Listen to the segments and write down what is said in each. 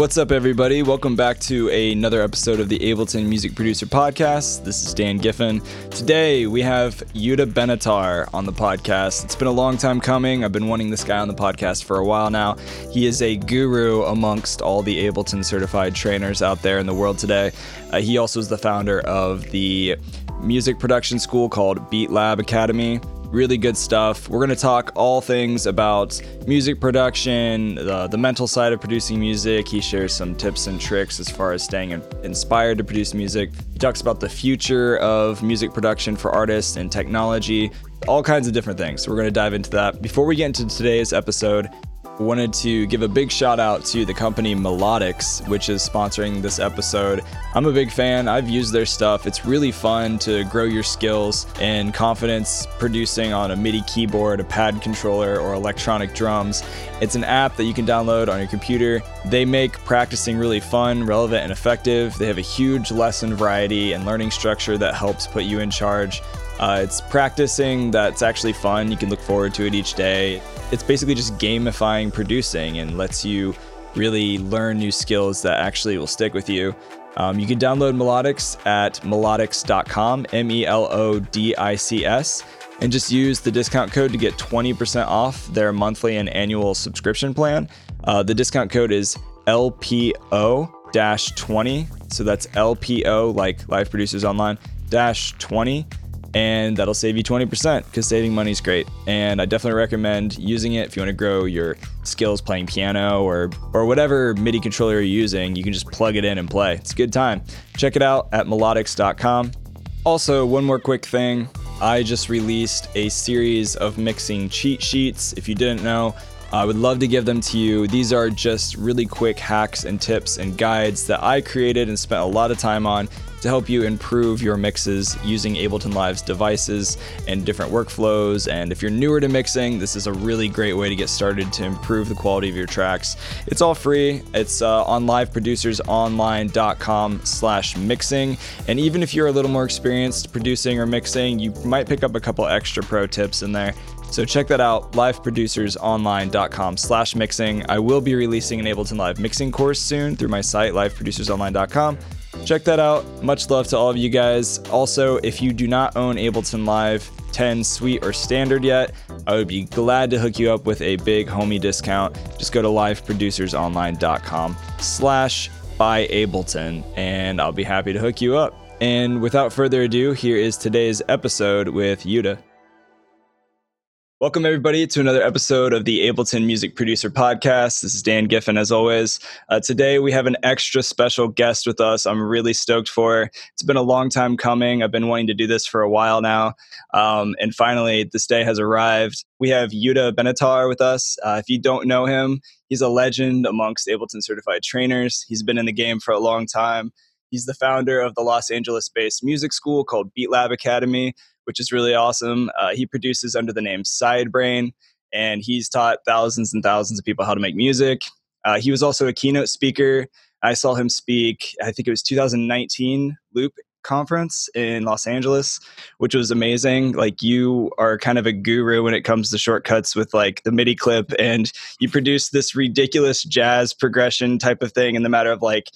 What's up, everybody? Welcome back to another episode of the Ableton Music Producer Podcast. This is Dan Giffen. Today, we have Yuda Benatar on the podcast. It's been a long time coming. I've been wanting this guy on the podcast for a while now. He is a guru amongst all the Ableton certified trainers out there in the world today. Uh, he also is the founder of the music production school called Beat Lab Academy really good stuff. We're going to talk all things about music production, the, the mental side of producing music. He shares some tips and tricks as far as staying inspired to produce music. He talks about the future of music production for artists and technology, all kinds of different things. So we're going to dive into that. Before we get into today's episode, wanted to give a big shout out to the company Melodics, which is sponsoring this episode. I'm a big fan. I've used their stuff. It's really fun to grow your skills and confidence producing on a MIDI keyboard, a pad controller, or electronic drums. It's an app that you can download on your computer. They make practicing really fun, relevant, and effective. They have a huge lesson variety and learning structure that helps put you in charge. Uh, it's practicing that's actually fun. You can look forward to it each day. It's basically just gamifying producing and lets you really learn new skills that actually will stick with you. Um, you can download Melodics at melodics.com, M E L O D I C S, and just use the discount code to get 20% off their monthly and annual subscription plan. Uh, the discount code is LPO 20. So that's LPO, like Live Producers Online, dash 20 and that'll save you 20% because saving money is great. And I definitely recommend using it if you want to grow your skills playing piano or or whatever MIDI controller you're using. You can just plug it in and play. It's a good time. Check it out at melodics.com. Also, one more quick thing. I just released a series of mixing cheat sheets. If you didn't know, I would love to give them to you. These are just really quick hacks and tips and guides that I created and spent a lot of time on to help you improve your mixes using Ableton Live's devices and different workflows. And if you're newer to mixing, this is a really great way to get started to improve the quality of your tracks. It's all free. It's uh, on liveproducersonline.com slash mixing. And even if you're a little more experienced producing or mixing, you might pick up a couple extra pro tips in there. So check that out, liveproducersonline.com slash mixing. I will be releasing an Ableton Live mixing course soon through my site, liveproducersonline.com. Check that out. Much love to all of you guys. Also, if you do not own Ableton Live 10 Suite or Standard yet, I would be glad to hook you up with a big homie discount. Just go to liveproducersonline.com slash buy Ableton and I'll be happy to hook you up. And without further ado, here is today's episode with Yuda. Welcome, everybody, to another episode of the Ableton Music Producer Podcast. This is Dan Giffen, as always. Uh, today, we have an extra special guest with us. I'm really stoked for. It's been a long time coming. I've been wanting to do this for a while now. Um, and finally, this day has arrived. We have Yuda Benatar with us. Uh, if you don't know him, he's a legend amongst Ableton certified trainers. He's been in the game for a long time. He's the founder of the Los Angeles based music school called Beat Lab Academy, which is really awesome. Uh, he produces under the name Sidebrain, and he's taught thousands and thousands of people how to make music. Uh, he was also a keynote speaker. I saw him speak, I think it was 2019 Loop conference in Los Angeles, which was amazing. Like you are kind of a guru when it comes to shortcuts with like the MIDI clip and you produce this ridiculous jazz progression type of thing in the matter of like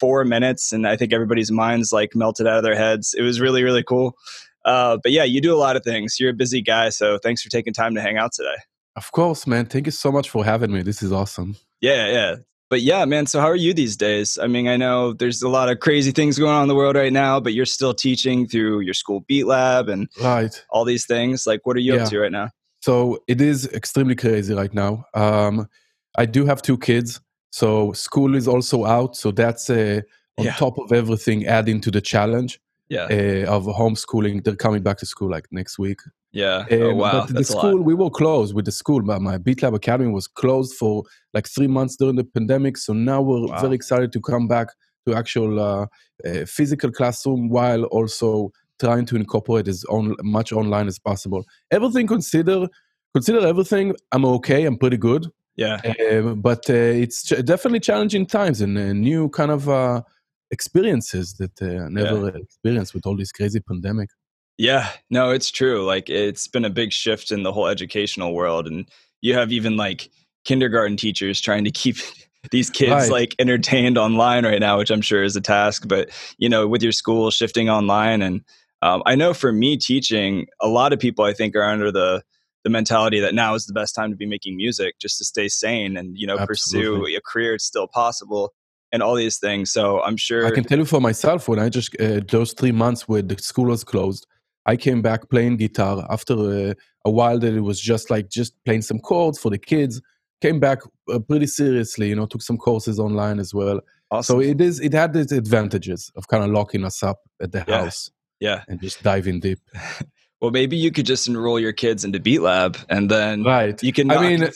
four minutes. And I think everybody's minds like melted out of their heads. It was really, really cool. Uh, but yeah, you do a lot of things. You're a busy guy, so thanks for taking time to hang out today. Of course, man. Thank you so much for having me. This is awesome. Yeah, yeah. But yeah, man, so how are you these days? I mean, I know there's a lot of crazy things going on in the world right now, but you're still teaching through your school Beat Lab and right. all these things. Like, what are you yeah. up to right now? So it is extremely crazy right now. Um, I do have two kids, so school is also out. So that's uh, on yeah. top of everything, adding to the challenge yeah. Uh, of homeschooling. They're coming back to school like next week. Yeah. Um, oh, wow. But the school, we were closed with the school. But my Beat Lab Academy was closed for like three months during the pandemic. So now we're wow. very excited to come back to actual uh, uh, physical classroom while also trying to incorporate as on, much online as possible. Everything consider consider everything. I'm okay. I'm pretty good. Yeah. Uh, but uh, it's ch- definitely challenging times and a new kind of uh, experiences that uh, never yeah. experienced with all this crazy pandemic. Yeah, no, it's true. Like it's been a big shift in the whole educational world, and you have even like kindergarten teachers trying to keep these kids right. like entertained online right now, which I'm sure is a task. But you know, with your school shifting online, and um, I know for me teaching, a lot of people I think are under the the mentality that now is the best time to be making music just to stay sane and you know Absolutely. pursue a career it's still possible and all these things. So i'm sure i can tell you for myself when i just uh, those three months where the school was closed i came back playing guitar after uh, a while that it was just like just playing some chords for the kids. Came back uh, pretty seriously you know took some courses online as well. Awesome. so it is it had its advantages of kind of locking us up at the yeah. house yeah. and just diving deep well, maybe you could just enroll your kids into Beat Lab and then right. you can. I mean,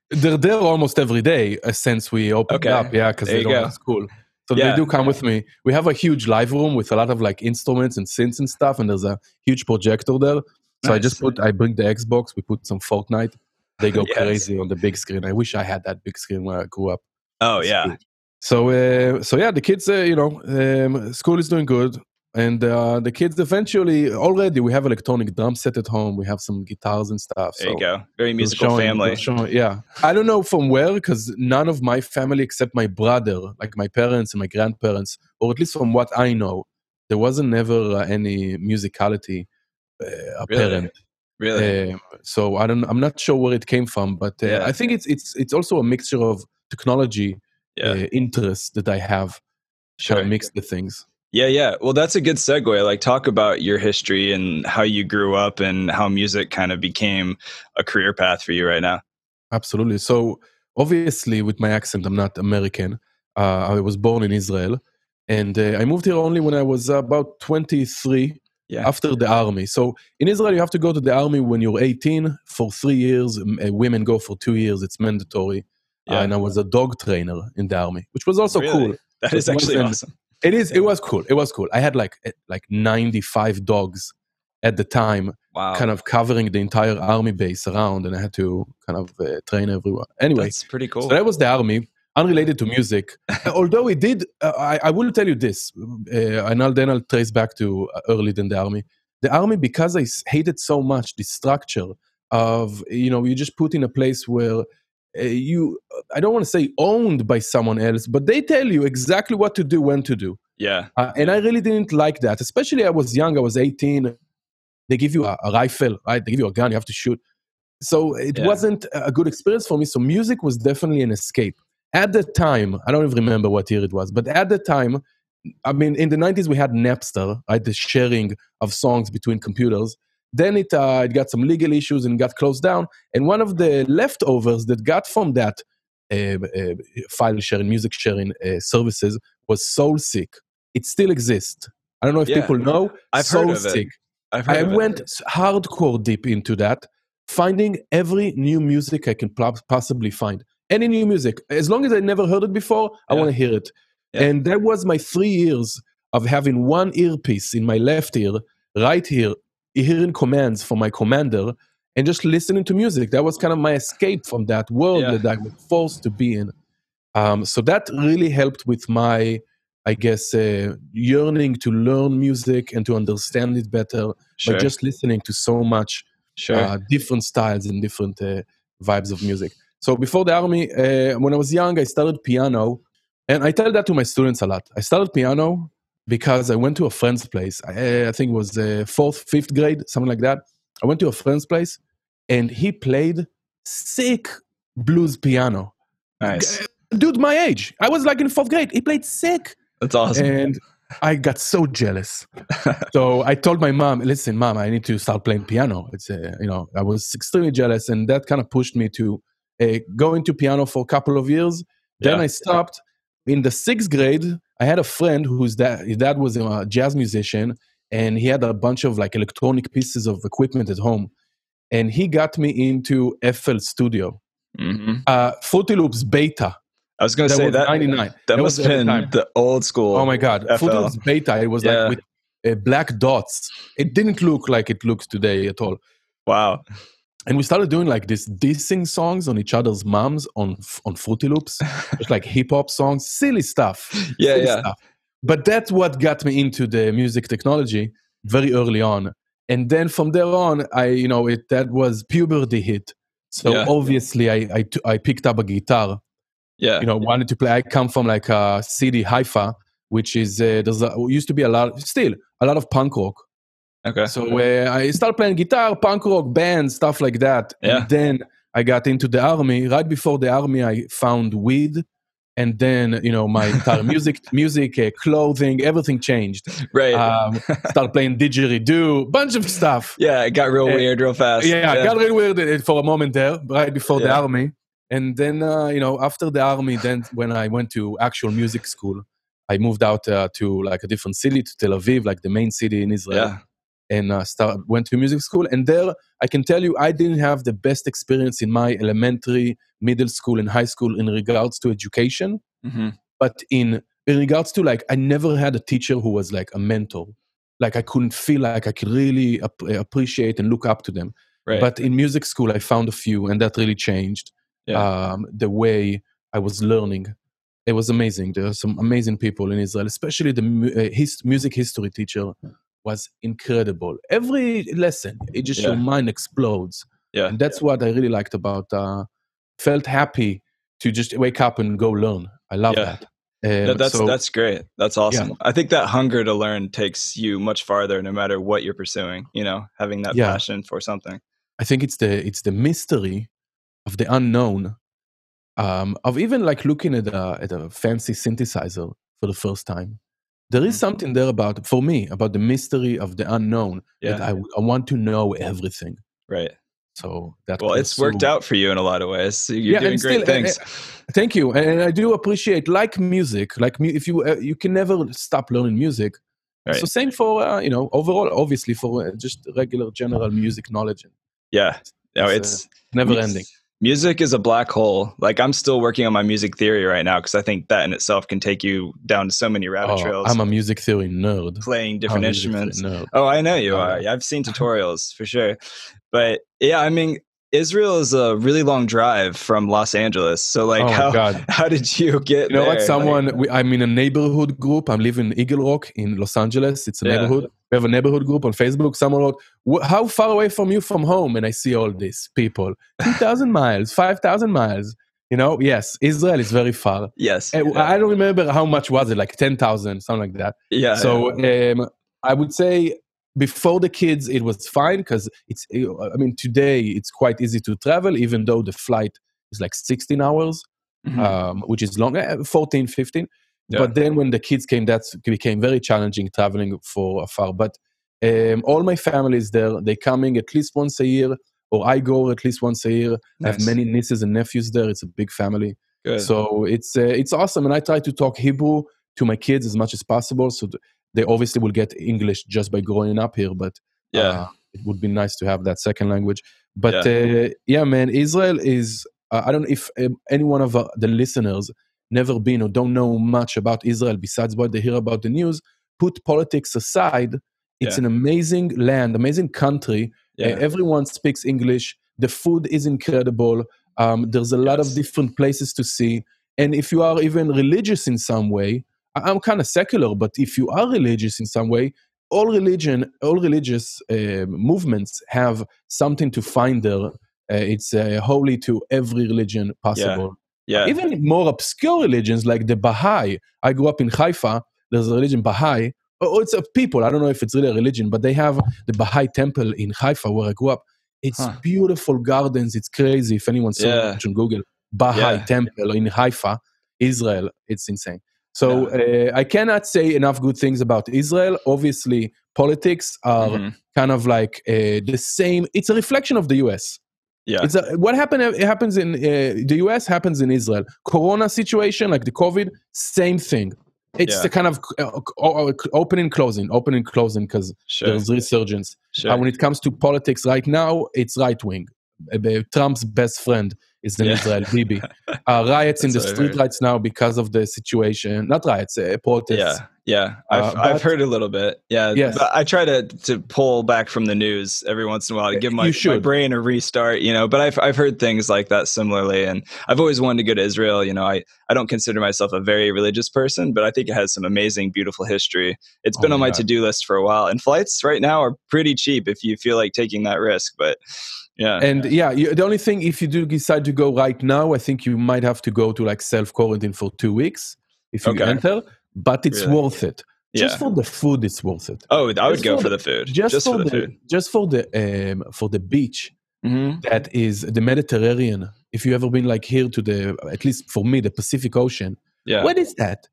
they're there almost every day uh, since we opened okay. up. Yeah, because they don't have school. So yeah. they do come with me. We have a huge live room with a lot of like instruments and synths and stuff, and there's a huge projector there. So nice. I just put, I bring the Xbox. We put some Fortnite. They go yes. crazy on the big screen. I wish I had that big screen where I grew up. Oh yeah. So uh, so yeah, the kids, uh, you know, um, school is doing good and uh, the kids eventually already we have electronic drum set at home we have some guitars and stuff there so you go very musical showing, family showing, yeah i don't know from where because none of my family except my brother like my parents and my grandparents or at least from what i know there wasn't never uh, any musicality uh, apparent really, really? Um, so i don't i'm not sure where it came from but uh, yeah. i think it's it's it's also a mixture of technology yeah. Uh, interest that i have sure. mix the things yeah, yeah. Well, that's a good segue. Like, talk about your history and how you grew up and how music kind of became a career path for you right now. Absolutely. So, obviously, with my accent, I'm not American. Uh, I was born in Israel, and uh, I moved here only when I was about 23. Yeah. After the army. So in Israel, you have to go to the army when you're 18 for three years. Uh, women go for two years. It's mandatory. Yeah. Uh, and I was a dog trainer in the army, which was also really? cool. That is actually awesome it is. It was cool. It was cool. I had like eh, like ninety five dogs at the time, wow. kind of covering the entire army base around, and I had to kind of uh, train everyone. Anyway, that's pretty cool. So that was the army, unrelated to music. Although it did, uh, I, I will tell you this, uh, and I'll, then I'll trace back to uh, early than the army. The army, because I hated so much the structure of you know you just put in a place where uh, you i don't want to say owned by someone else but they tell you exactly what to do when to do. Yeah. Uh, and i really didn't like that especially i was young i was 18 they give you a, a rifle right? They give you a gun you have to shoot. So it yeah. wasn't a good experience for me so music was definitely an escape. At the time i don't even remember what year it was but at the time i mean in the 90s we had napster right? The sharing of songs between computers then it, uh, it got some legal issues and got closed down. And one of the leftovers that got from that uh, uh, file sharing, music sharing uh, services was SoulSeek. It still exists. I don't know if yeah. people know. I've Soul heard of Seek. it. I've heard I went it. hardcore deep into that, finding every new music I can possibly find. Any new music, as long as I never heard it before, I want to hear it. Yeah. And that was my three years of having one earpiece in my left ear, right here, hearing commands from my commander and just listening to music. That was kind of my escape from that world yeah. that I was forced to be in. Um, so that really helped with my, I guess, uh, yearning to learn music and to understand it better sure. by just listening to so much sure. uh, different styles and different uh, vibes of music. So before the army, uh, when I was young, I started piano. And I tell that to my students a lot. I started piano because I went to a friend's place. I, I think it was uh, fourth, fifth grade, something like that. I went to a friend's place, and he played sick blues piano. Nice, dude, my age. I was like in fourth grade. He played sick. That's awesome. And I got so jealous. so I told my mom, "Listen, mom, I need to start playing piano." It's uh, you know, I was extremely jealous, and that kind of pushed me to uh, go into piano for a couple of years. Then yeah. I stopped. In the sixth grade, I had a friend whose dad, his dad was a jazz musician, and he had a bunch of like electronic pieces of equipment at home, and he got me into FL Studio, mm-hmm. uh, Fruity Loops Beta. I was going to say that 99. That, that must have been the old school. Oh my god, FL. Fruity Loops Beta. It was yeah. like with uh, black dots. It didn't look like it looks today at all. Wow and we started doing like this dissing songs on each other's moms on on Fruity Loops, just like hip hop songs, silly stuff. Yeah, silly yeah. Stuff. But that's what got me into the music technology very early on, and then from there on, I you know it that was puberty hit. So yeah. obviously, I, I I picked up a guitar, Yeah. You know, wanted to play. I come from like a city, Haifa, which is uh, there's a, used to be a lot, still a lot of punk rock. Okay. So uh, I started playing guitar, punk rock, bands, stuff like that. Yeah. And then I got into the army. Right before the army, I found weed, and then you know my entire music, music, uh, clothing, everything changed. right. Um, started playing didgeridoo, bunch of stuff. yeah, it got real uh, weird real fast. Yeah, I got real weird uh, for a moment there, right before the army. And then, uh, you know, after the army, then when I went to actual music school, I moved out uh, to like a different city, to Tel Aviv, like the main city in Israel, Yeah. And uh, start went to music school. And there, I can tell you, I didn't have the best experience in my elementary, middle school, and high school in regards to education. hmm But in in regards to like, I never had a teacher who was like a mentor. Like I couldn't feel like I could really ap- appreciate and look up to them. Right. But in music school, I found a few, and that really changed Yeah. um, the way I was learning. It was amazing. There are some amazing people in Israel, especially the uh, his- music history teacher was incredible. Every lesson, it just your mind explodes, yeah. and that's what I really liked about. Uh, felt happy to just wake up and go learn. I love Yeah. that. Um, No, that's so, that's great. That's awesome. I think that hunger to learn takes you much farther, no matter what you're pursuing. You know, having that Yeah. passion for something. I think it's the it's the mystery of the unknown, um, of even like looking at a at a fancy synthesizer for the first time. There is Mhm. something there about for me about the mystery of the unknown that Yeah. I, I want to know everything. Right. So that Well, it's worked out for you in a lot of ways. So You're Yeah, doing great still, uh, things. Thank you, and I do appreciate like music. Like if you uh, you can never stop learning music. Right. So same for uh, you know overall, obviously for uh, just regular general music knowledge, yeah. No, it's, it's never ending. Music is a black hole. Like I'm still working on my music theory right now because I think that in itself can take you down to so many rabbit Oh, trails. I'm a music theory nerd. playing I'm different theory instruments. nerd. Oh, I know you Oh, are. yeah. I've seen tutorials for sure. But yeah, I mean, Israel is a really long drive from Los Angeles. So like, Oh how God. how did you get? You know what? Someone, Like, we, I'm in a neighborhood group. I'm living in Eagle Rock in Los Angeles. It's a Yeah. neighborhood. We have a neighborhood group on Facebook. Someone wrote, "How far away from you from home?" And I see all these people, two thousand miles, five thousand miles. You know, yes, Israel is very far. yes. Yeah. I don't remember how much was it, like ten thousand, something like that. yeah. so um, I would say before the kids, it was fine because it's. I mean, today it's quite easy to travel, even though the flight is like sixteen hours Mhm. um, which is long, uh, 14, 15. Yeah. But then when the kids came, that became very challenging traveling for afar. But um, all my family is there. They coming at least once a year, or I go at least once a year. I have many nieces and nephews there. It's a big family, Good. so it's uh, it's awesome. And I try to talk Hebrew to my kids as much as possible. So th- they obviously will get English just by growing up here. But yeah. uh, it would be nice to have that second language. But yeah, uh, yeah man, Israel is. Uh, I don't know if um, any one of uh, the listeners never been or don't know much about Israel besides what they hear about the news. Put politics aside, it's Yeah. an amazing land, amazing country. yeah. Uh, everyone speaks English. The food is incredible. Um, there's a lot of different places to see. And if you are even religious in some way, I'm kind of secular, but if you are religious in some way, all religion, all religious uh, movements have something to find there. Uh, it's uh, holy to every religion possible. yeah. Even more obscure religions like the Baha'i. I grew up in Haifa. There's a religion Baha'i. Oh, it's a people. I don't know if it's really a religion, but they have the Baha'i temple in Haifa where I grew up. It's Huh. beautiful gardens. It's crazy. If anyone saw Yeah. on Google, Baha'i Yeah. temple in Haifa, Israel. It's insane. So uh, I cannot say enough good things about Israel. Obviously, politics are Mhm. kind of like uh, the same. It's a reflection of the U.S. Yeah. It's a, what happened. It happens in uh, the U.S. happens in Israel. Corona situation, like the COVID, same thing. It's Yeah. the kind of uh, open and closing, open and closing because Sure. there's resurgence. Sure. Uh, when it comes to politics right now, it's right wing. Uh, Trump's best friend is in Yeah. Israel, Bibi. Uh, riots in the street right now because of the situation. Not riots, uh, protests. yeah. Yeah, I've, uh, I've heard a little bit. Yeah, yes. I try to to pull back from the news every once in a while to give my, my brain a restart. You know, but I've I've heard things like that similarly, and I've always wanted to go to Israel. You know, I I don't consider myself a very religious person, but I think it has some amazing, beautiful history. It's been oh, on my to do list for a while, and flights right now are pretty cheap if you feel like taking that risk. But yeah, and yeah, you, the only thing if you do decide to go right now, I think you might have to go to like self quarantine for two weeks if you okay. enter but it's really? worth it. Just yeah. for the food, it's worth it. Oh, I would just go for the, the, food. Just, just for, for, the, food. Just for the um, for the beach. Mm-hmm. That is the Mediterranean. If you ever been like here to the, at least for me, the Pacific Ocean. Yeah. What is that?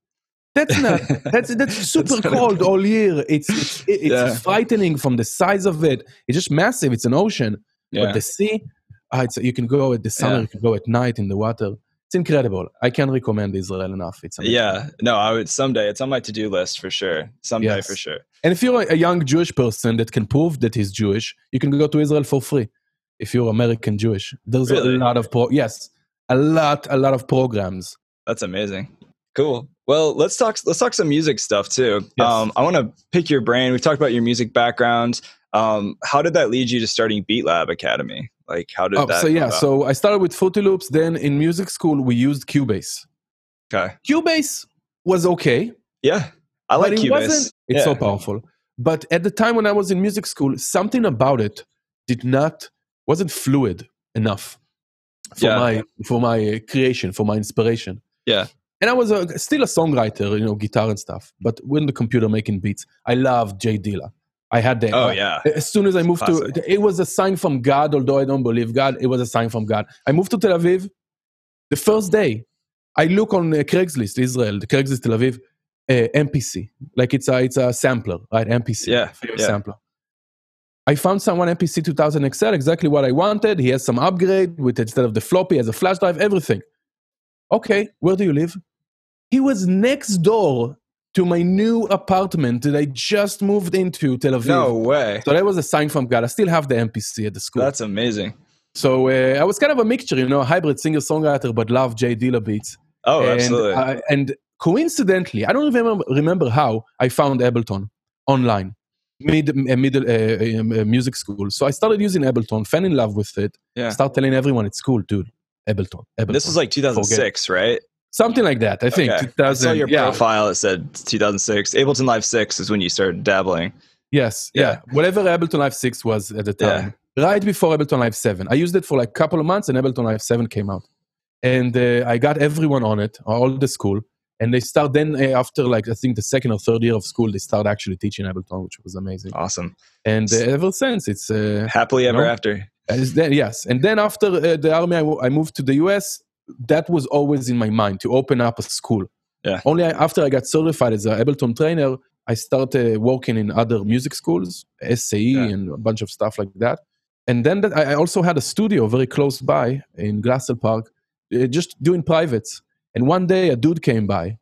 That's not. that's that's super that's cold all year. It's it's, it's yeah. frightening from the size of it. It's just massive. It's an ocean. Yeah. But the sea, uh, it's, you can go at the summer. Yeah. You can go at night in the water it's incredible. I can't recommend Israel enough. It's amazing. yeah, no, I would someday. It's on my to do list for sure. Someday yes. for sure. And if you're a young Jewish person that can prove that he's Jewish, you can go to Israel for free. If you're American Jewish, there's really? a lot of pro. Yes, a lot, a lot of programs. That's amazing. Cool. Well, let's talk. Let's talk some music stuff too. Yes. Um, I want to pick your brain. We've talked about your music background. Um, how did that lead you to starting Beat Lab Academy? Like, how did oh, that? So yeah, so I started with Fruity Loops. Then in music school, we used Cubase. Okay. Cubase was okay. Yeah, I like Cubase. Wasn't, it's yeah. so powerful. But at the time when I was in music school, something about it did not wasn't fluid enough for yeah. my for my creation, for my inspiration. Yeah. And I was a, still a songwriter, you know, guitar and stuff. But with the computer making beats, I loved J Dilla. I had that. Oh yeah. As soon as I moved to, it was a sign from God. Although I don't believe God, it was a sign from God. I moved to Tel Aviv. The first day, I look on uh, Craigslist, Israel, the Craigslist Tel Aviv, uh, MPC, like it's a it's a sampler, right? MPC, yeah, yeah. sampler. I found someone MPC 2000 XL, exactly what I wanted. He has some upgrade with instead of the floppy, has a flash drive, everything. Okay, where do you live? He was next door to my new apartment that I just moved into Tel Aviv. No way. So that was a sign from God. I still have the MPC at the school. That's amazing. So uh, I was kind of a mixture, you know, hybrid singer songwriter, but love J Dilla beats. Oh, and, absolutely. Uh, and coincidentally, I don't remember, remember how I found Ableton online, mid uh, middle uh, um, uh, music school. So I started using Ableton, fell in love with it. Yeah. Start telling everyone at school, dude, Ableton. Ableton. This was like 2006, Forget. right? Something like that. I think. Okay. 2000, I saw your yeah. profile. It said 2006. Ableton Live 6 is when you started dabbling. Yes. Yeah. yeah. Whatever Ableton Live 6 was at the time. Yeah. Right before Ableton Live 7. I used it for like a couple of months and Ableton Live 7 came out. And uh, I got everyone on it, all the school. And they start then uh, after like I think the second or third year of school, they start actually teaching Ableton, which was amazing. Awesome. And uh, ever since, it's uh, happily ever know, after. Then, yes, and then after uh, the army, I, w- I moved to the U.S that was always in my mind to open up a school. Yeah. Only after I got certified as an Ableton trainer, I started working in other music schools, SAE, yeah. and a bunch of stuff like that. And then that, I also had a studio very close by in Glassell Park, uh, just doing privates. And one day a dude came by.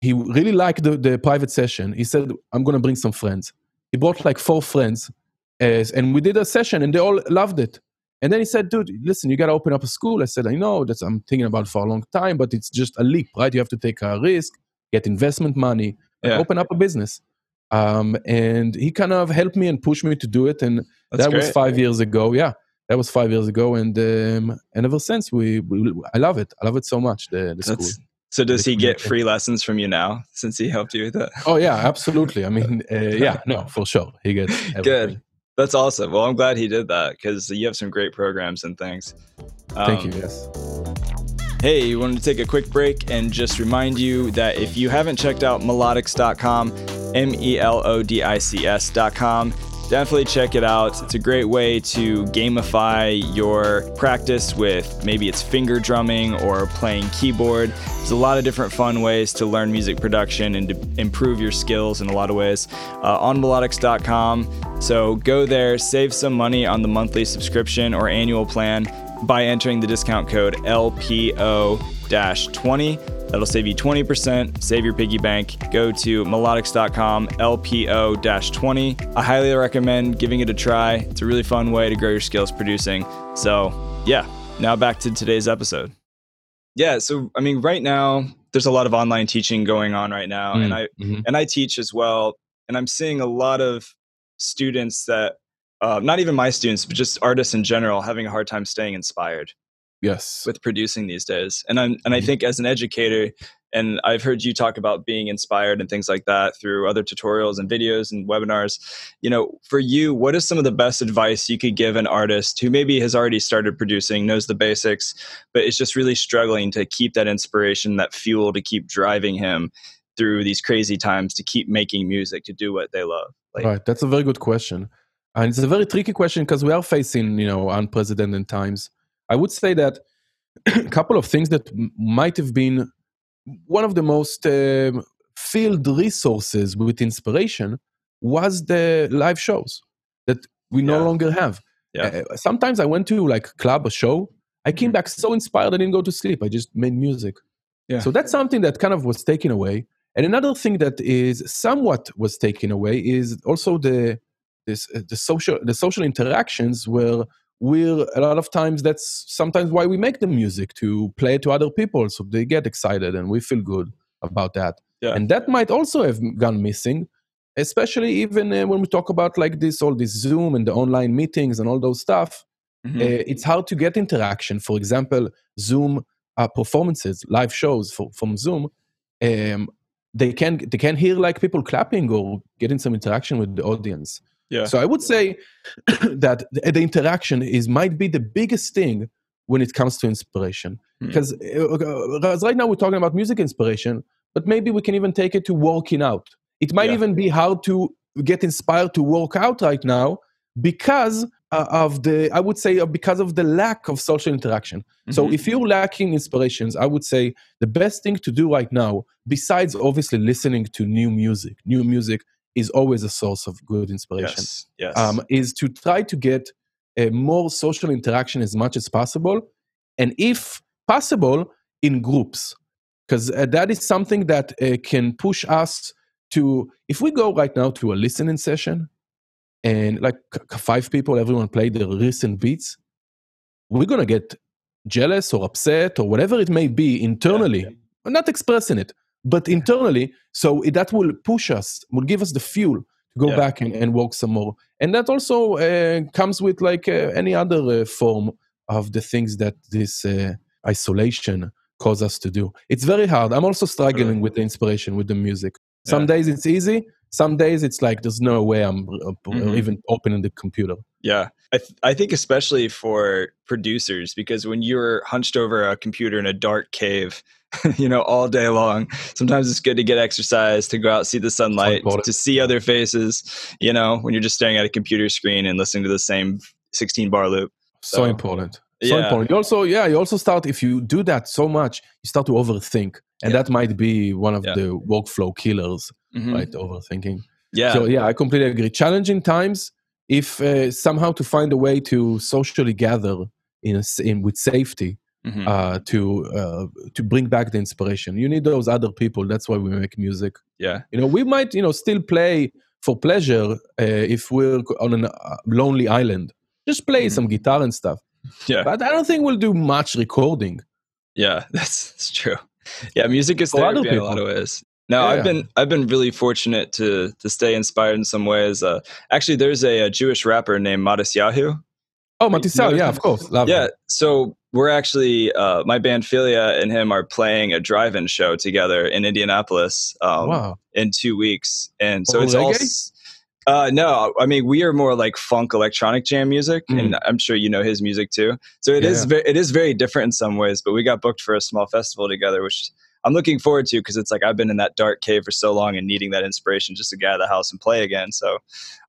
He really liked the, the private session. He said, I'm going to bring some friends. He brought like four friends. As, and we did a session and they all loved it. And then he said, dude, listen, you got to open up a school. I said, I know that's I'm thinking about for a long time, but it's just a leap, right? You have to take a risk, get investment money, yeah. open up a business. Um, and he kind of helped me and pushed me to do it. And that's that great. was five years ago. Yeah, that was five years ago. And um, and ever since, we, we, I love it. I love it so much. The, the school. So does he get free lessons from you now since he helped you with that? Oh yeah, absolutely. I mean, uh, yeah, no, for sure, he gets everything. good. That's awesome. Well, I'm glad he did that because you have some great programs and things. Um, Thank you. Um, yes. Hey, we wanted to take a quick break and just remind you that if you haven't checked out melodics.com, M E L O D I C S.com, definitely check it out. It's a great way to gamify your practice with maybe it's finger drumming or playing keyboard. There's a lot of different fun ways to learn music production and to improve your skills in a lot of ways uh, on melodics.com. So go there, save some money on the monthly subscription or annual plan by entering the discount code LPO 20 That'll save you 20%, save your piggy bank. Go to melodics.com, LPO 20. I highly recommend giving it a try. It's a really fun way to grow your skills producing. So, yeah, now back to today's episode. Yeah, so I mean, right now there's a lot of online teaching going on right now, mm. and I mm-hmm. and I teach as well, and I'm seeing a lot of students that, uh, not even my students, but just artists in general, having a hard time staying inspired. Yes, with producing these days, and I'm and mm-hmm. I think as an educator, and I've heard you talk about being inspired and things like that through other tutorials and videos and webinars. You know, for you, what is some of the best advice you could give an artist who maybe has already started producing, knows the basics, but is just really struggling to keep that inspiration, that fuel to keep driving him through these crazy times to keep making music, to do what they love? Like, right. That's a very good question. And it's a very tricky question because we are facing, you know, unprecedented times. I would say that a couple of things that might have been one of the most uh, filled resources with inspiration was the live shows that we no longer have. Yeah. Uh, sometimes I went to like a club or show. I came mm-hmm. back so inspired I didn't go to sleep. I just made music. Yeah. So that's something that kind of was taken away. And another thing that is somewhat was taken away is also the this uh, the social the social interactions where we're a lot of times that's sometimes why we make the music to play to other people so they get excited and we feel good about that yeah. and that might also have gone missing especially even uh, when we talk about like this all this zoom and the online meetings and all those stuff mm-hmm. uh, it's hard to get interaction for example zoom uh, performances live shows for, from zoom um, they can they can hear like people clapping or getting some interaction with the audience yeah. So I would say that the, interaction is might be the biggest thing when it comes to inspiration. Hmm. Because mm. right now we're talking about music inspiration, but maybe we can even take it to working out. It might yeah. even be hard to get inspired to work out right now because uh, of the i would say uh, because of the lack of social interaction mm-hmm. so if you're lacking inspirations i would say the best thing to do right now besides obviously listening to new music new music is always a source of good inspiration. Yes, yes. Um, is to try to get a more social interaction as much as possible, and if possible, in groups, because uh, that is something that uh, can push us to. If we go right now to a listening session, and like five people, everyone play the recent beats, we're gonna get jealous or upset or whatever it may be internally. Yeah, yeah. not expressing it, but internally so that will push us will give us the fuel to go yeah. back and, and work some more. And that also uh, comes with like uh, any other uh, form of the things that this uh, isolation cause us to do. It's very hard. I'm also struggling with the inspiration with the music. Some yeah. days it's easy. Some days it's like there's no way i'm uh, mm-hmm. even opening the computer. Yeah. I, th- I think especially for producers because when you're hunched over a computer in a dark cave you know, all day long. Sometimes it's good to get exercise, to go out, see the sunlight, to see other faces, you know, when you're just staring at a computer screen and listening to the same 16 bar loop. So, so important. So yeah. important. You also, yeah, you also start, if you do that so much, you start to overthink. And yeah. that might be one of yeah. the workflow killers, mm-hmm. right? Overthinking. Yeah. So, yeah, I completely agree. Challenging times, if uh, somehow to find a way to socially gather in, a, in with safety mm-hmm. uh, to uh, to bring back the inspiration. You need those other people. That's why we make music. Yeah, you know, we might you know still play for pleasure uh, if we're on a uh, lonely island. Just play mm-hmm. some guitar and stuff. Yeah, but I don't think we'll do much recording. Yeah, that's, that's true. Yeah, music is therapy in a lot of ways. No, yeah. I've been I've been really fortunate to to stay inspired in some ways. Uh, actually, there's a, a, Jewish rapper named Matisyahu. Oh, Matisyahu, yeah, of course. Love yeah, him. so we're actually uh, my band Philia and him are playing a drive-in show together in Indianapolis um, wow. in two weeks, and so oh, it's reggae? all. Uh, no, I mean we are more like funk electronic jam music, mm. and I'm sure you know his music too. So it yeah. is very, it is very different in some ways. But we got booked for a small festival together, which I'm looking forward to because it's like I've been in that dark cave for so long and needing that inspiration just to get out of the house and play again. So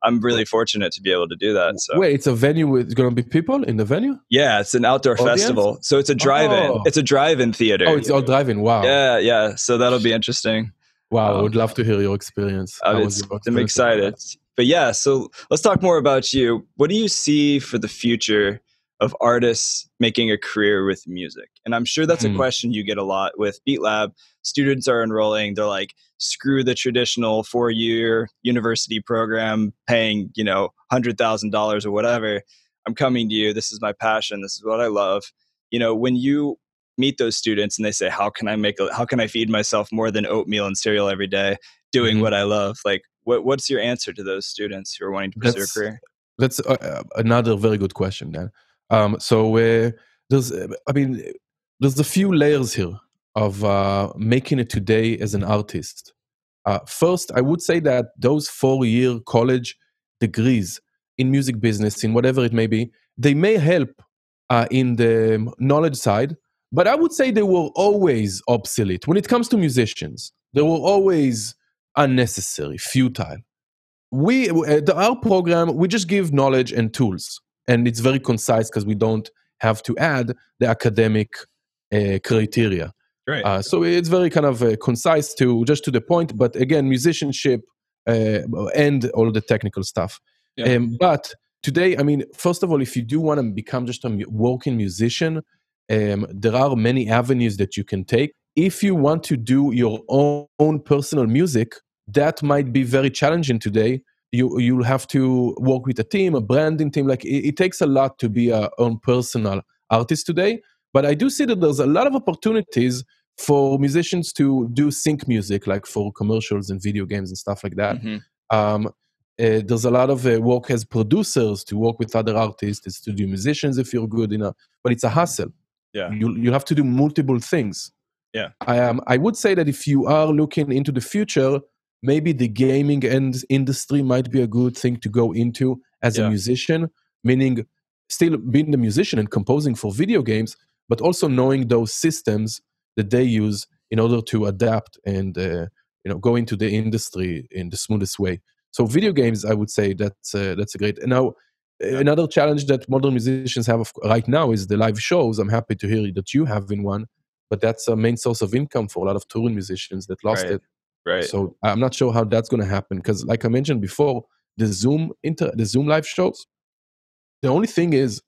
I'm really fortunate to be able to do that. So wait, it's a venue with going to be people in the venue? Yeah, it's an outdoor Audience? festival. So it's a drive-in. Oh. It's a drive-in theater. Oh, it's all drive-in. Wow. Yeah, yeah. So that'll be interesting. Wow, um, I would love to hear your experience. Uh, I'm excited. But yeah, so let's talk more about you. What do you see for the future of artists making a career with music? And I'm sure that's mm. a question you get a lot with Beat Lab. Students are enrolling, they're like, screw the traditional four year university program paying, you know, $100,000 or whatever. I'm coming to you. This is my passion. This is what I love. You know, when you meet those students and they say, "How can I make? A, how can I feed myself more than oatmeal and cereal every day, doing mm-hmm. what I love?" Like, what what's your answer to those students who are wanting to pursue that's, a career? That's uh, another very good question, Dan. Um, so uh, there's, I mean, there's a few layers here of uh, making it today as an artist. Uh, first, I would say that those four-year college degrees in music business, in whatever it may be, they may help uh, in the knowledge side, but I would say they were always obsolete. When it comes to musicians, they were always unnecessary, futile. We, uh, our program, we just give knowledge and tools, and it's very concise because we don't have to add the academic uh, criteria. Right. Uh, so it's very kind of uh, concise to just to the point, but again, musicianship uh, and all the technical stuff. Yeah. Um, but today, I mean, first of all, if you do want to become just a working musician, um, there are many avenues that you can take. If you want to do your own, own personal music, that might be very challenging today. You you'll have to work with a team, a branding team. Like it, it takes a lot to be a own personal artist today. But I do see that there's a lot of opportunities for musicians to do sync music, like for commercials and video games and stuff like that. Mm-hmm. Um, uh, there's a lot of uh, work as producers to work with other artists, as studio musicians if you're good enough. But it's a hustle. Yeah, you you have to do multiple things. Yeah, I um I would say that if you are looking into the future, maybe the gaming and industry might be a good thing to go into as yeah. a musician. Meaning, still being the musician and composing for video games, but also knowing those systems that they use in order to adapt and uh, you know go into the industry in the smoothest way. So video games, I would say that's uh, that's a great. Now, another challenge that modern musicians have right now is the live shows. I'm happy to hear that you have in one, but that's a main source of income for a lot of touring musicians that lost right. it. Right. So I'm not sure how that's going to happen because, like I mentioned before, the Zoom inter the Zoom live shows. The only thing is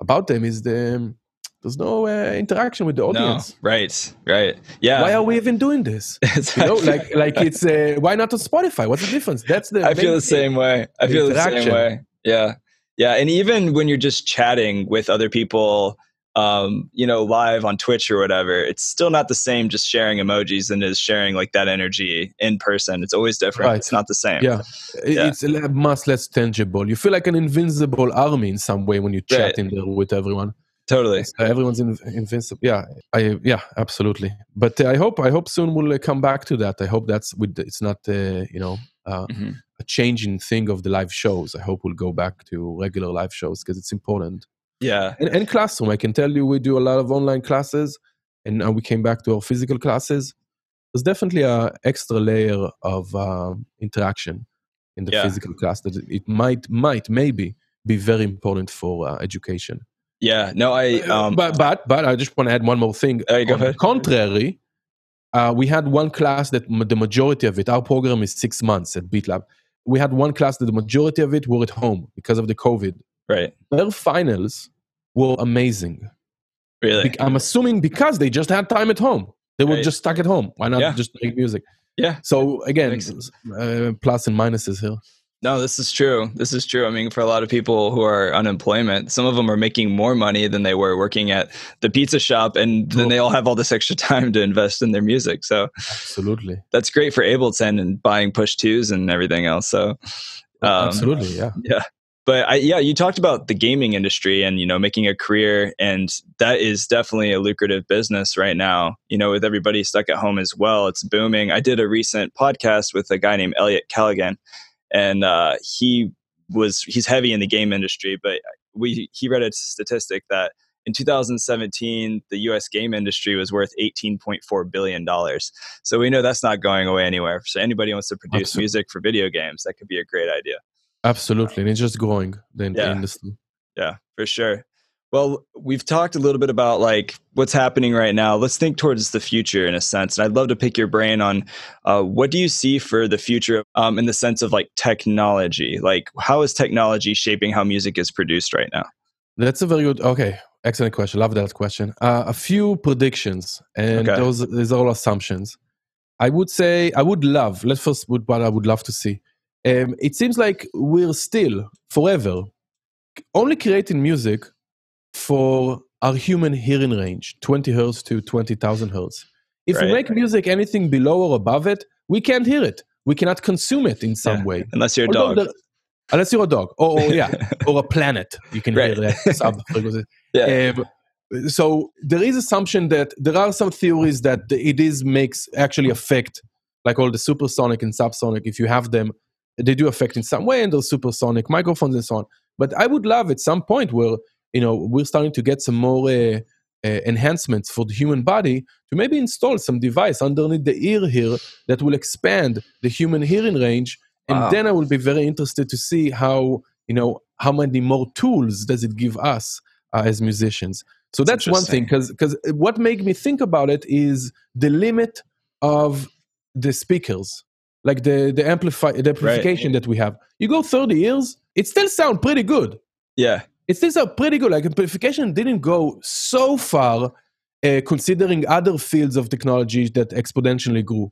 about them is the there's no uh, interaction with the audience. No, right, right. Yeah. Why are we even doing this? you know, like like it's uh, why not on Spotify? What's the difference? That's the. I feel the same way. I feel the same way. Yeah, yeah. And even when you're just chatting with other people, um, you know, live on Twitch or whatever, it's still not the same just sharing emojis and is sharing like that energy in person. It's always different. Right. It's not the same. Yeah. yeah. It's much less tangible. You feel like an invincible army in some way when you chat right. in there with everyone totally uh, everyone's in, invincible yeah i yeah absolutely but uh, i hope i hope soon we'll uh, come back to that i hope that's with it's not uh, you know uh, mm-hmm. a changing thing of the live shows i hope we'll go back to regular live shows because it's important yeah and, and, classroom i can tell you we do a lot of online classes and we came back to our physical classes there's definitely a extra layer of um, interaction in the yeah. physical class that it might might maybe be very important for uh, education yeah, no, I. Um, but but but I just want to add one more thing. Uh, go ahead. contrary, uh, we had one class that m- the majority of it. Our program is six months at BeatLab. We had one class that the majority of it were at home because of the COVID. Right. Their finals were amazing. Really? Be- I'm assuming because they just had time at home. They were right. just stuck at home. Why not yeah. just make music? Yeah. So again, uh, plus and minuses here. No, this is true. This is true. I mean, for a lot of people who are unemployment, some of them are making more money than they were working at the pizza shop, and then they all have all this extra time to invest in their music. So, absolutely, that's great for Ableton and buying push twos and everything else. So, um, absolutely, yeah, yeah. But I, yeah, you talked about the gaming industry and you know making a career, and that is definitely a lucrative business right now. You know, with everybody stuck at home as well, it's booming. I did a recent podcast with a guy named Elliot Callaghan and uh, he was he's heavy in the game industry, but we he read a statistic that in 2017 the U.S. game industry was worth 18.4 billion dollars. So we know that's not going away anywhere. So anybody wants to produce Absolutely. music for video games, that could be a great idea. Absolutely, and it's just growing the, yeah. industry. Yeah, for sure. Well, we've talked a little bit about like what's happening right now. Let's think towards the future in a sense. And I'd love to pick your brain on uh, what do you see for the future um, in the sense of like technology? Like, how is technology shaping how music is produced right now? That's a very good, okay, excellent question. Love that question. Uh, a few predictions, and okay. those, those are all assumptions. I would say, I would love, let's first put what I would love to see. Um, it seems like we're still forever only creating music for our human hearing range, 20 hertz to 20,000 hertz. If right. we make music anything below or above it, we can't hear it. We cannot consume it in some yeah, way. Unless you're a Although dog. The, unless you're a dog. Or, or yeah, or a planet. You can right. hear that sub yeah. Um, so there is assumption that there are some theories that it is makes actually affect like all the supersonic and subsonic if you have them they do affect in some way and those supersonic microphones and so on. But i would love at some point where you know we're starting to get some more uh, uh, enhancements for the human body to maybe install some device underneath the ear here that will expand the human hearing range. And wow. then i will be very interested to see how you know how many more tools does it give us uh, as musicians. So that's, that's one thing because because what made me think about it is the limit of the speakers like the the amplify the amplification right. that we have. You go 30 years it still sound pretty good. Yeah. It still sound pretty good. Like amplification didn't go so far uh, considering other fields of technology that exponentially grew.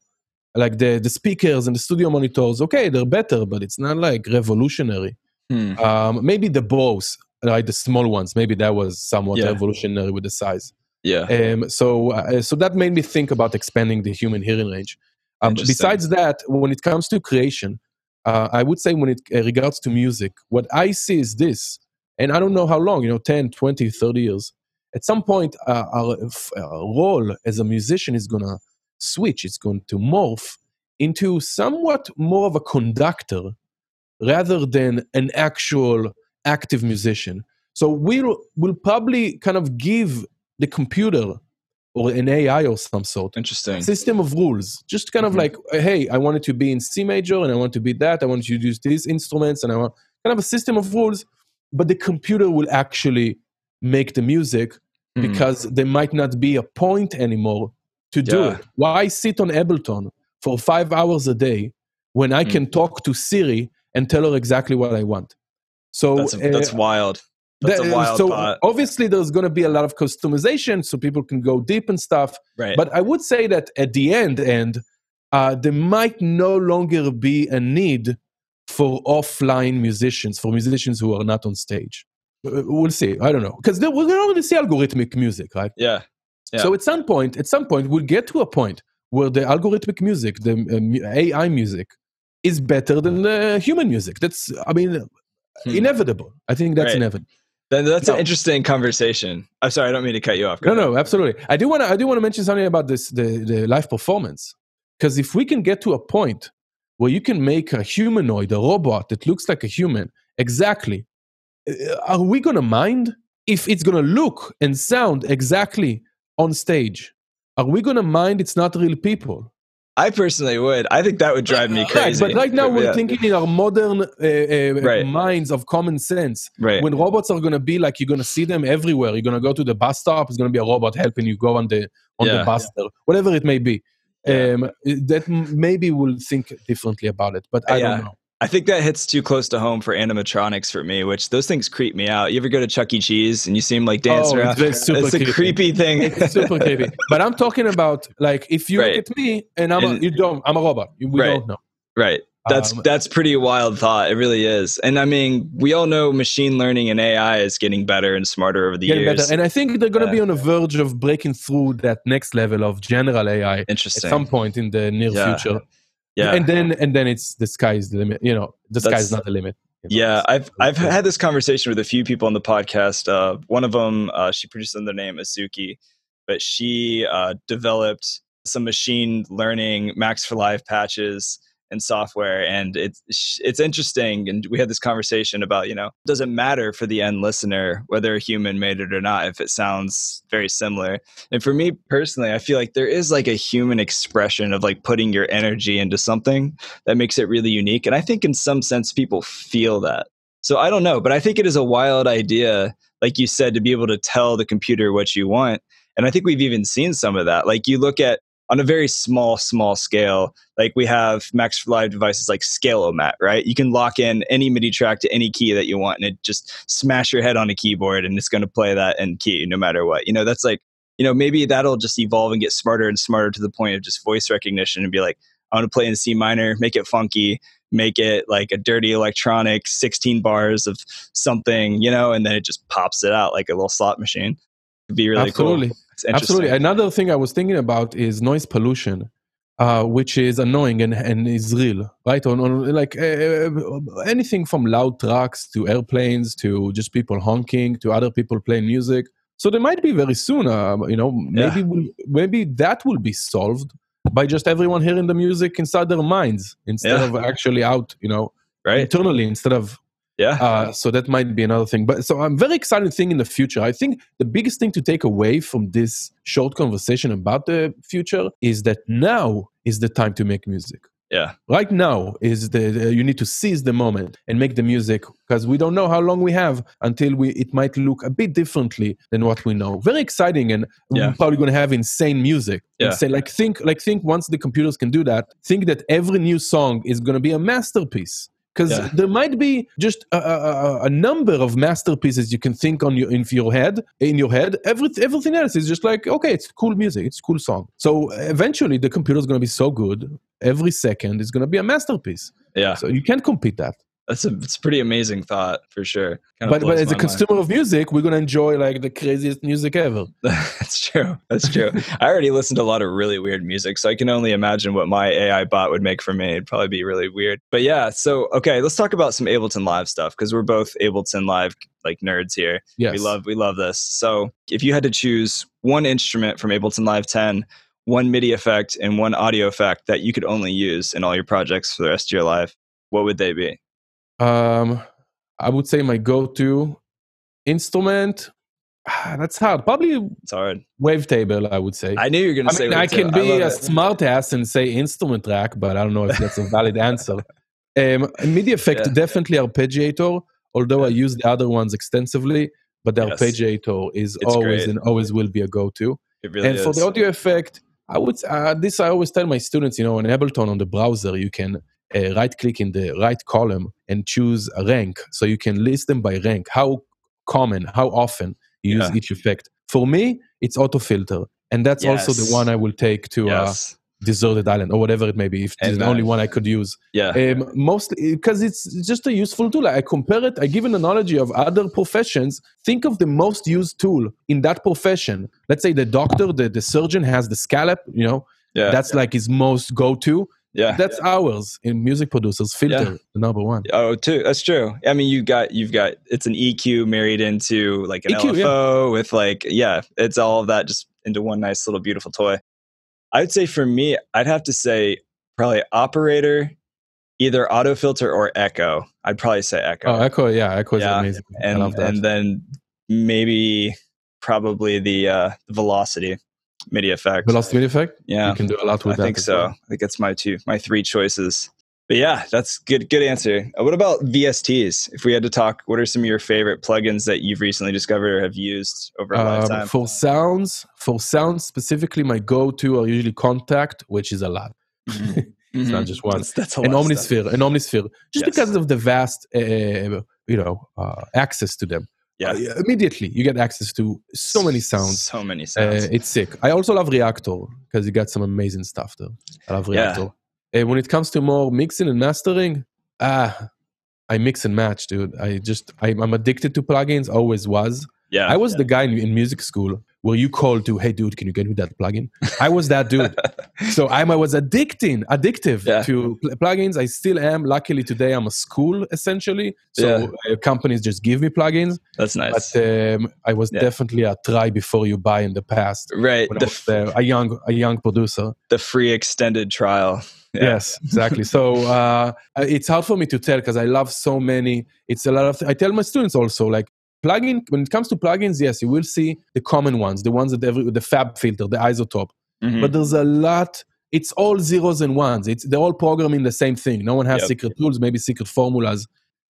Like the the speakers and the studio monitors okay they're better but it's not like revolutionary. Hmm. um, maybe the Bose like the small ones maybe that was somewhat yeah. revolutionary with the size. Yeah. Um, so uh, so that made me think about expanding the human hearing range um, besides that, when it comes to creation, uh, I would say when it uh, regards to music, what I see is this, and I don't know how long, you know, 10, 20, 30 years. At some point, uh, our, our, role as a musician is going to switch, it's going to morph into somewhat more of a conductor rather than an actual active musician. So we'll, we'll probably kind of give the computer or an AI or some sort. Interesting. System of rules. Just kind mm-hmm. of like, hey, I want it to be in C major and I want to be that. I want you to use these instruments and I want kind of a system of rules. But the computer will actually make the music mm. because there might not be a point anymore to do yeah. it. Why sit on Ableton for five hours a day when I mm. can talk to Siri and tell her exactly what I want? So that's, uh, that's wild. That's a wild so thought. obviously there's going to be a lot of customization so people can go deep and stuff. Right. But i would say that at the end and uh, there might no longer be a need for offline musicians for musicians who are not on stage. Uh, we'll see. I don't know. Because we're going to see algorithmic music right? Yeah. yeah. So at some point at some point we'll get to a point where the algorithmic music the uh, ai music is better than the human music. That's i mean hmm. inevitable. I think that's right. inevitable then that's no. an interesting conversation. I'm sorry, I don't mean to cut you off. Go no, ahead. no, absolutely. I do want to. I do want to mention something about this the the live performance because if we can get to a point where you can make a humanoid, a robot that looks like a human, exactly, uh, are we gonna mind if it's gonna look and sound exactly on stage? Are we gonna mind it's not real people? I personally would. I think that would drive me crazy. Right, but right now we're yeah. thinking in our modern uh, uh, right. minds of common sense. Right. When robots are going to be like you're going to see them everywhere. You're going to go to the bus stop. It's going to be a robot helping you go on the on yeah. the bus, yeah. whatever it may be. Um, that maybe we'll think differently about it, but I don't know. I think that hits too close to home for animatronics for me, which those things creep me out. You ever go to Chuck E. Cheese and you see them like dancing oh, around? It's, it's a creepy thing. It's super creepy. But I'm talking about like if you right. look at me and I'm and, a, you don't I'm a robot. We right. don't know. Right. That's um, that's pretty wild thought. It really is. And I mean, we all know machine learning and AI is getting better and smarter over the years. Better. And I think they're going to yeah. be on the verge of breaking through that next level of general AI Interesting. at some point in the near yeah. future yeah and then and then it's the sky is the limit you know the That's, is not the limit you know? yeah i've i've had this conversation with a few people on the podcast uh, one of them uh, she produced under the name asuki but she uh, developed some machine learning max for live patches and software and it's it's interesting and we had this conversation about you know does it matter for the end listener whether a human made it or not if it sounds very similar? And for me personally i feel like there is like a human expression of like putting your energy into something that makes it really unique and i think in some sense people feel that. So i don't know but i think it is a wild idea like you said to be able to tell the computer what you want and i think we've even seen some of that. Like you look at on a very small, small scale, like we have Max for Live devices like Scale-O-Mat, right? You can lock in any MIDI track to any key that you want and it just smash your head on a keyboard and it's going to play that in key no matter what. You know, that's like, you know, maybe that'll just evolve and get smarter and smarter to the point of just voice recognition and be like, I want to play in C minor, make it funky, make it like a dirty electronic 16 bars of something, you know, and then it just pops it out like a little slot machine. It'd be really Absolutely. cool. Absolutely. Another thing I was thinking about is noise pollution. Uh, which is annoying and, and is real, right? On, on like uh, anything from loud trucks to airplanes to just people honking to other people playing music. So there might be very soon, uh, you know, maybe yeah. we'll, maybe that will be solved by just everyone hearing the music inside their minds instead yeah. of actually out, you know, right internally instead of yeah. Uh, so that might be another thing. But so I'm very excited thing in the future. I think the biggest thing to take away from this short conversation about the future is that now is the time to make music. Yeah. Right now is the, the you need to seize the moment and make the music because we don't know how long we have until we it might look a bit differently than what we know. Very exciting and yeah. we're probably going to have insane music. Yeah. Say like think like think once the computers can do that, think that every new song is going to be a masterpiece because yeah. there might be just a, a, a, number of masterpieces you can think on your in your head in your head Every, everything else is just like okay it's cool music it's cool song. So eventually the computer is going to be so good every second is going to be a masterpiece. Yeah. So you can't compete that that's a it's a pretty amazing thought for sure. Kind but but as a consumer mind. of music, we're gonna enjoy like the craziest music ever. That's true. That's true. I already listened to a lot of really weird music, so I can only imagine what my AI bot would make for me. It'd probably be really weird. But yeah, so okay, let's talk about some Ableton Live stuff because we're both Ableton Live like nerds here. Yes. We love we love this. So if you had to choose one instrument from Ableton Live 10, one MIDI effect and one audio effect that you could only use in all your projects for the rest of your life, what would they be? Um, I would say my go-to instrument. That's hard. Probably it's hard. Wavetable, I would say. I knew you were going to say. Mean, I can be a smartass and say instrument rack, but I don't know if that's a valid answer. Um, MIDI effect yeah. definitely arpeggiator, although yeah. I use the other ones extensively. But the yes. arpeggiator is it's always great. and always will be a go-to. Really and is. for the audio effect, I would uh, this I always tell my students. You know, in Ableton on the browser, you can uh, right click in the right column and choose a rank. So you can list them by rank. How common how often you yeah. use each effect. For me it's auto filter and that's yes. also the one i will take to uh, yes. uh, deserted island or whatever it may be if it's the only one i could use. Yeah. Um, mostly because it's just a useful tool. I compare it i give an analogy of other professions. Think of the most used tool in that profession. Let's say the doctor the, the surgeon has the scalpel you know? Yeah, that's yeah. like his most go-to yeah, that's yeah. ours in music producers. Filter yeah. the number one. Oh, too. That's true. I mean, you got you've got it's an EQ married into like an EQ, LFO yeah. with like yeah, it's all of that just into one nice little beautiful toy. I'd say for me, I'd have to say probably operator, either auto filter or echo. I'd probably say echo. Oh, echo, yeah, echo is amazing. And and then maybe probably the uh, velocity MIDI effect. Velocity MIDI effect. Yeah, you can do a lot with I that. I think so. Well. I think that's my two, my three choices. But yeah, that's good. Good answer. Uh, what about VSTs? If we had to talk, what are some of your favorite plugins that you've recently discovered or have used over a um, lifetime? For sounds, for sounds specifically, my go-to are usually Kontakt, which is a lot. Mm-hmm. it's not just one. That's, that's a an Omnisphere, an Omnisphere, just yes. because of the vast, uh, you know, uh, access to them yeah. Uh, immediately you get access to so many sounds. So many sounds. Uh, it's sick. I also love Reaktor because you got some amazing stuff there. I love Reaktor. Yeah. Uh, when it comes to more mixing and mastering, ah, I mix and match, dude. I just I, am addicted to plugins. Always was. Yeah. I was yeah. the guy in, in music school where you call to, hey, dude, can you get me that plugin? I was that dude. so I'm, I was addicting, addictive yeah. to pl- plugins. I still am. Luckily today, I'm a school essentially. So yeah. uh, companies just give me plugins. That's nice. But um, I was yeah. definitely a try before you buy in the past. Right. The, there, a young, a young producer. The free extended trial. Yeah. Yes, exactly. so uh, it's hard for me to tell because I love so many. It's a lot of. Th- I tell my students also like plugin when it comes to plugins yes you will see the common ones the ones that every the FabFilter, the iZotope. mm-hmm. but there's a lot it's all zeros and ones it's they're all programming the same thing no one has yep. secret tools maybe secret formulas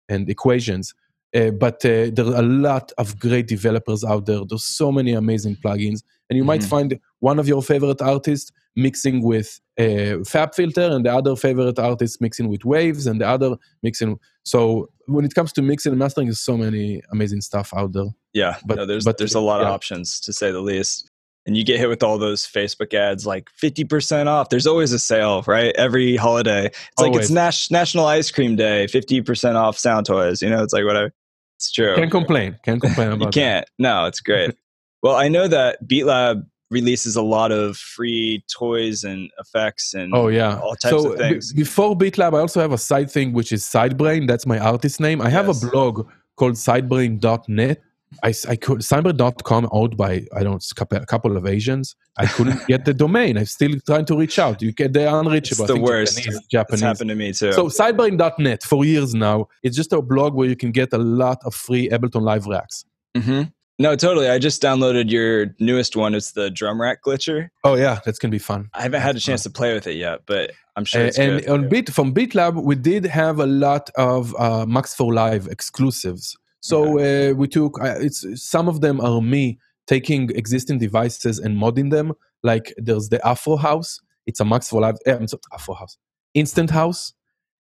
and equations uh, but uh, there are a lot of great developers out there there's so many amazing plugins and you mm-hmm. might find one of your favorite artists mixing with uh, a FabFilter and the other favorite artist mixing with waves and the other mixing so when it comes to mixing and mastering there's so many amazing stuff out there yeah but no, there's but there's a lot yeah. of options to say the least and you get hit with all those Facebook ads like 50% off. There's always a sale, right? Every holiday. It's always. like it's National Ice Cream Day, 50% off Soundtoys. You know, it's like whatever. It's true. Can't complain. Can't complain about You can't. That. No, it's great. well, I know that BeatLab releases a lot of free toys and effects and oh yeah all types so of things. B- before BeatLab, I also have a side thing which is Sidebrain. That's my artist name. I have yes. a blog called sidebrain.net I, I could cyber.com owned by I don't a couple of Asians. I couldn't get the domain. I'm still trying to reach out. You get the unreachable. It's the worst. Japanese, Japanese. It's happened to me too. So sidebrain.net for years now. It's just a blog where you can get a lot of free Ableton Live racks. Mm-hmm. No, totally. I just downloaded your newest one. It's the drum rack glitcher. Oh yeah, that's gonna be fun. I haven't had a chance to play with it yet, but I'm sure. Uh, and good. on Beat from BeatLab, we did have a lot of uh, Max for Live exclusives. So uh, we took uh, it's some of them are me taking existing devices and modding them. Like there's the Afro House. It's a Max for Live. Eh, sorry, Afro House. Instant House.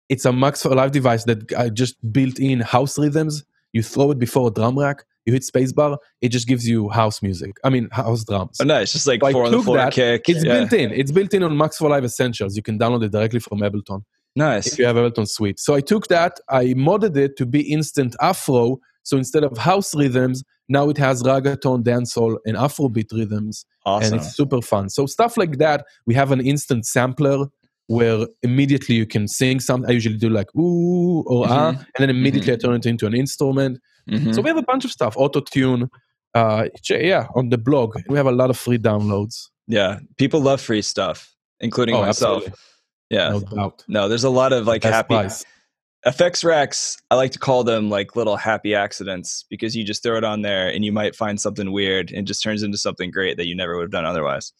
It's a Max for Live device that I just built in house rhythms. You throw it before a drum rack. You hit spacebar. It just gives you house music. I mean house drums. Oh, nice. Just like so four on the floor that, kick. It's yeah. built in. It's built in on Max for Live Essentials. You can download it directly from Ableton. Nice. If you have Ableton Suite. So I took that, I modded it to be instant Afro. So instead of house rhythms, now it has reggaeton, dancehall, and Afrobeat rhythms. Awesome. And it's super fun. So stuff like that. We have an instant sampler where immediately you can sing something. I usually do like ooh or mm-hmm. ah, and then immediately mm-hmm. I turn it into an instrument. Mm-hmm. So we have a bunch of stuff. Auto tune. Uh, yeah, on the blog we have a lot of free downloads. Yeah, people love free stuff, including oh, myself. Absolutely. Yeah. No doubt. No, there's a lot of like happy. FX racks, I like to call them like little happy accidents because you just throw it on there and you might find something weird and just turns into something great that you never would have done otherwise.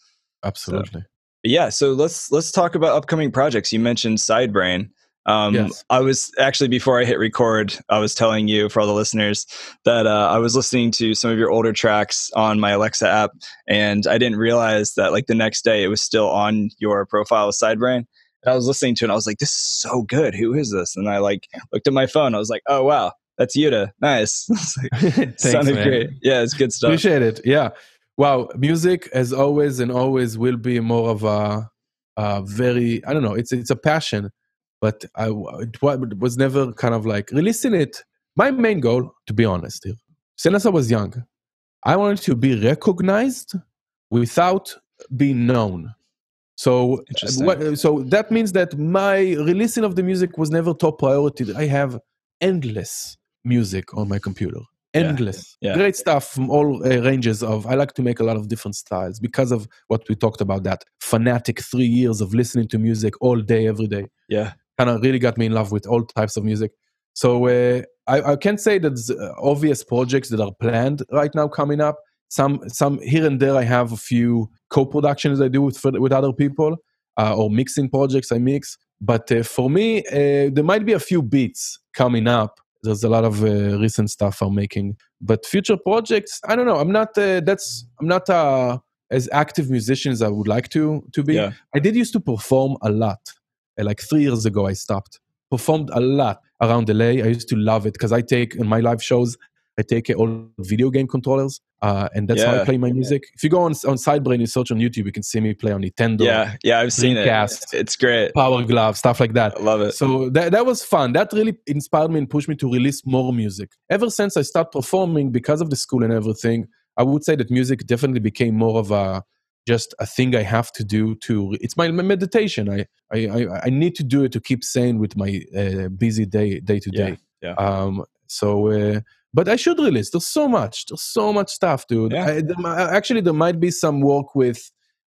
Absolutely. So, yeah, so let's let's talk about upcoming projects. You mentioned Sidebrain. Um, yes. I was actually before I hit record, I was telling you for all the listeners that uh, I was listening to some of your older tracks on my Alexa app, and I didn't realize that like the next day it was still on your profile with Sidebrain. And I was listening to it and I was like, this is so good. Who is this? And I like looked at my phone. I was like, oh, wow, that's Yuda. Nice. like, Thanks, sounded man. great. Yeah, it's good stuff. Appreciate it. Yeah. Wow. Music, as always and always, will be more of a, a very, I don't know, it's, it's a passion, but I, it was never kind of like releasing it. My main goal, to be honest, here, since I was young, I wanted to be recognized without being known. So, what, so that means that my releasing of the music was never top priority. I have endless music on my computer, endless, yeah. Yeah. great stuff from all uh, ranges of. I like to make a lot of different styles because of what we talked about. That fanatic three years of listening to music all day, every day. Yeah, kind of really got me in love with all types of music. So uh, I, I can't say that obvious projects that are planned right now coming up some some here and there i have a few co-productions i do with with other people uh, or mixing projects i mix. But uh, for me uh, there might be a few beats coming up. There's a lot of uh, recent stuff i'm making. But future projects i don't know. I'm not uh, that's i'm not uh, as active musician as i would like to to be. Yeah. i did used to perform a lot like three years ago i stopped performed a lot around the la i used to love it because i take in my live shows I take all video game controllers, uh, and that's yeah. how I play my music. If you go on on Sidebrain and search on YouTube, you can see me play on Nintendo. Yeah, yeah, I've seen Dreamcast, it. It's great. Power Glove, stuff like that. I love it. So that that was fun. That really inspired me and pushed me to release more music. Ever since I started performing, because of the school and everything, I would say that music definitely became more of a just a thing I have to do to. It's my, meditation. I, I I need to do it to keep sane with my uh, busy day day to day. Yeah. Um. So. Uh, but I should release. There's so much. There's so much stuff, dude. Yeah. I, there, actually, there might be some work with.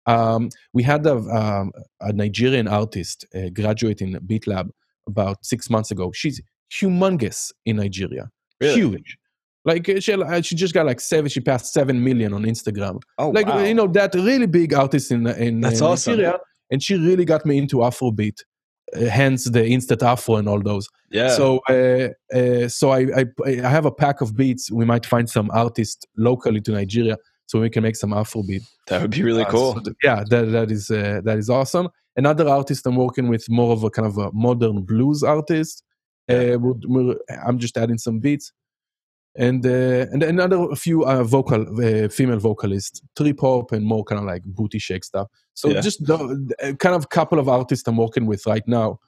Um, we had a, um, a Nigerian artist uh, graduate in BeatLab about six months ago. She's humongous in Nigeria. Really? Huge. Like uh, she, uh, she just got like seven. She passed seven million on Instagram. Oh, like wow. you know that really big artist in in, That's in awesome. Nigeria, and she really got me into Afrobeat. Uh, hence the instant afro and all those yeah so uh, uh, so I, I, I have a pack of beats we might find some artists locally to nigeria so we can make some afro beat that would be really uh, cool so yeah that, that is uh, that is awesome another artist i'm working with more of a kind of a modern blues artist uh, i'm just adding some beats and uh, and another few uh, vocal uh, female vocalists, trip hop and more kind of like booty shake stuff. So yeah. just the, kind of couple of artists I'm working with right now,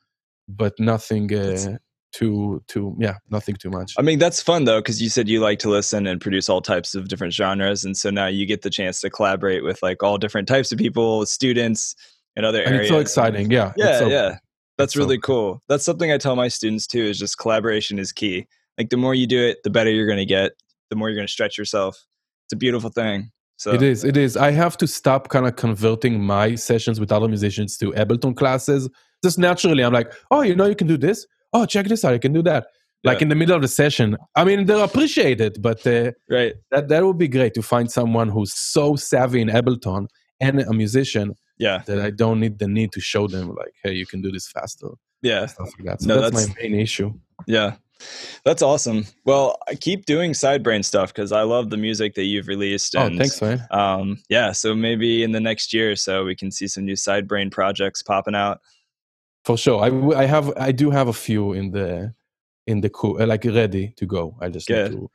but nothing uh, too too yeah nothing too much. I mean that's fun though because you said you like to listen and produce all types of different genres, and so now you get the chance to collaborate with like all different types of people, students, and other and areas. It's so exciting, yeah. Yeah, so, yeah. That's really so, cool. That's something I tell my students too. Is just collaboration is key like the more you do it the better you're going to get the more you're going to stretch yourself. It's a beautiful thing so it is it is. I have to stop kind of converting my sessions with other musicians to ableton classes. Just naturally i'm like oh you know you can do this? Oh check this out you can do that. Yeah. like in the middle of the session i mean they'll appreciate it but uh, right. that that would be great to find someone who's so savvy in ableton and a musician yeah. that i don't need the need to show them like hey you can do this faster. Yeah. Stuff like that. So no, that's, that's my main issue. Yeah that's awesome. Well, I keep doing Sidebrain stuff because I love the music that you've released. Oh, and, oh, thanks, man. Um, yeah, so maybe in the next year or so, we can see some new Sidebrain projects popping out. For sure, I, I have I do have a few in the in the cool uh, like ready to go. I just good. need to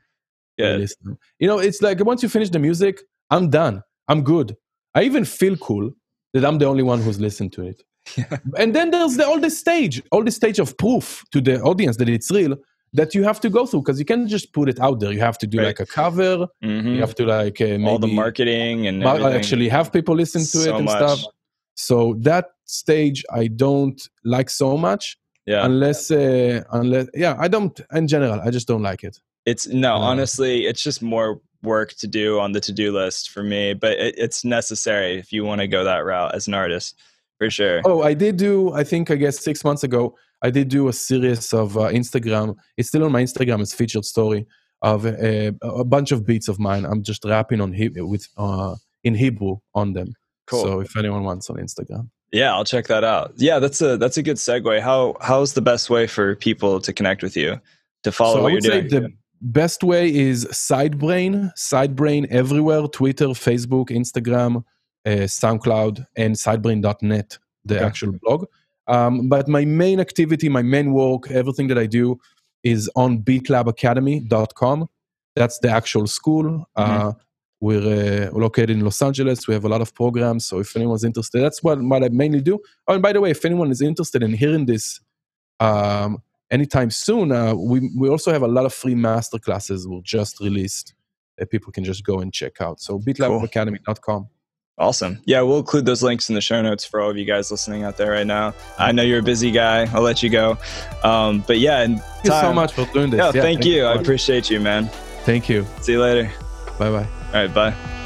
yeah. listen. You know, it's like once you finish the music, I'm done. I'm good. I even feel cool that I'm the only one who's listened to it. And then there's the, all the stage, all the stage of proof to the audience that it's real that you have to go through because you can't just put it out there. You have to do right. like a cover. Mm-hmm. You have to like uh, all the marketing and actually have people listen to so it and much. stuff. So that stage I don't like so much. Yeah. Unless, uh, unless, yeah, I don't. In general, I just don't like it. It's no, uh, honestly, it's just more work to do on the to-do list for me, but it, it's necessary if you want to go that route as an artist, for sure. Oh, I did do. I think I guess six months ago. I did do a series of uh, Instagram. It's still on my Instagram. It's featured story of a, a bunch of beats of mine. I'm just rapping on he- with uh, in Hebrew on them. Cool. So if anyone wants on Instagram. Yeah, I'll check that out. Yeah, that's a that's a good segue. How how's the best way for people to connect with you to follow so what you're doing? the best way is Sidebrain, Sidebrain everywhere: Twitter, Facebook, Instagram, uh, SoundCloud, and Sidebrain.net, the okay. actual blog. Um, but my main activity, my main work, everything that I do is on beatlabacademy.com. That's the actual school. Mm-hmm. Uh, we're uh, located in Los Angeles. We have a lot of programs. So if anyone's interested, that's what, what I mainly do. Oh, and by the way, if anyone is interested in hearing this um, anytime soon, uh, we, we also have a lot of free master classes we just released that people can just go and check out. So beatlabacademy.com. Awesome. Yeah, we'll include those links in the show notes for all of you guys listening out there right now. I know you're a busy guy. I'll let you go. Um, but yeah, and thank you so much for doing this. Yeah, yeah thank, thank, you. I appreciate you, man. Thank you. See you later. Bye bye. All right, bye.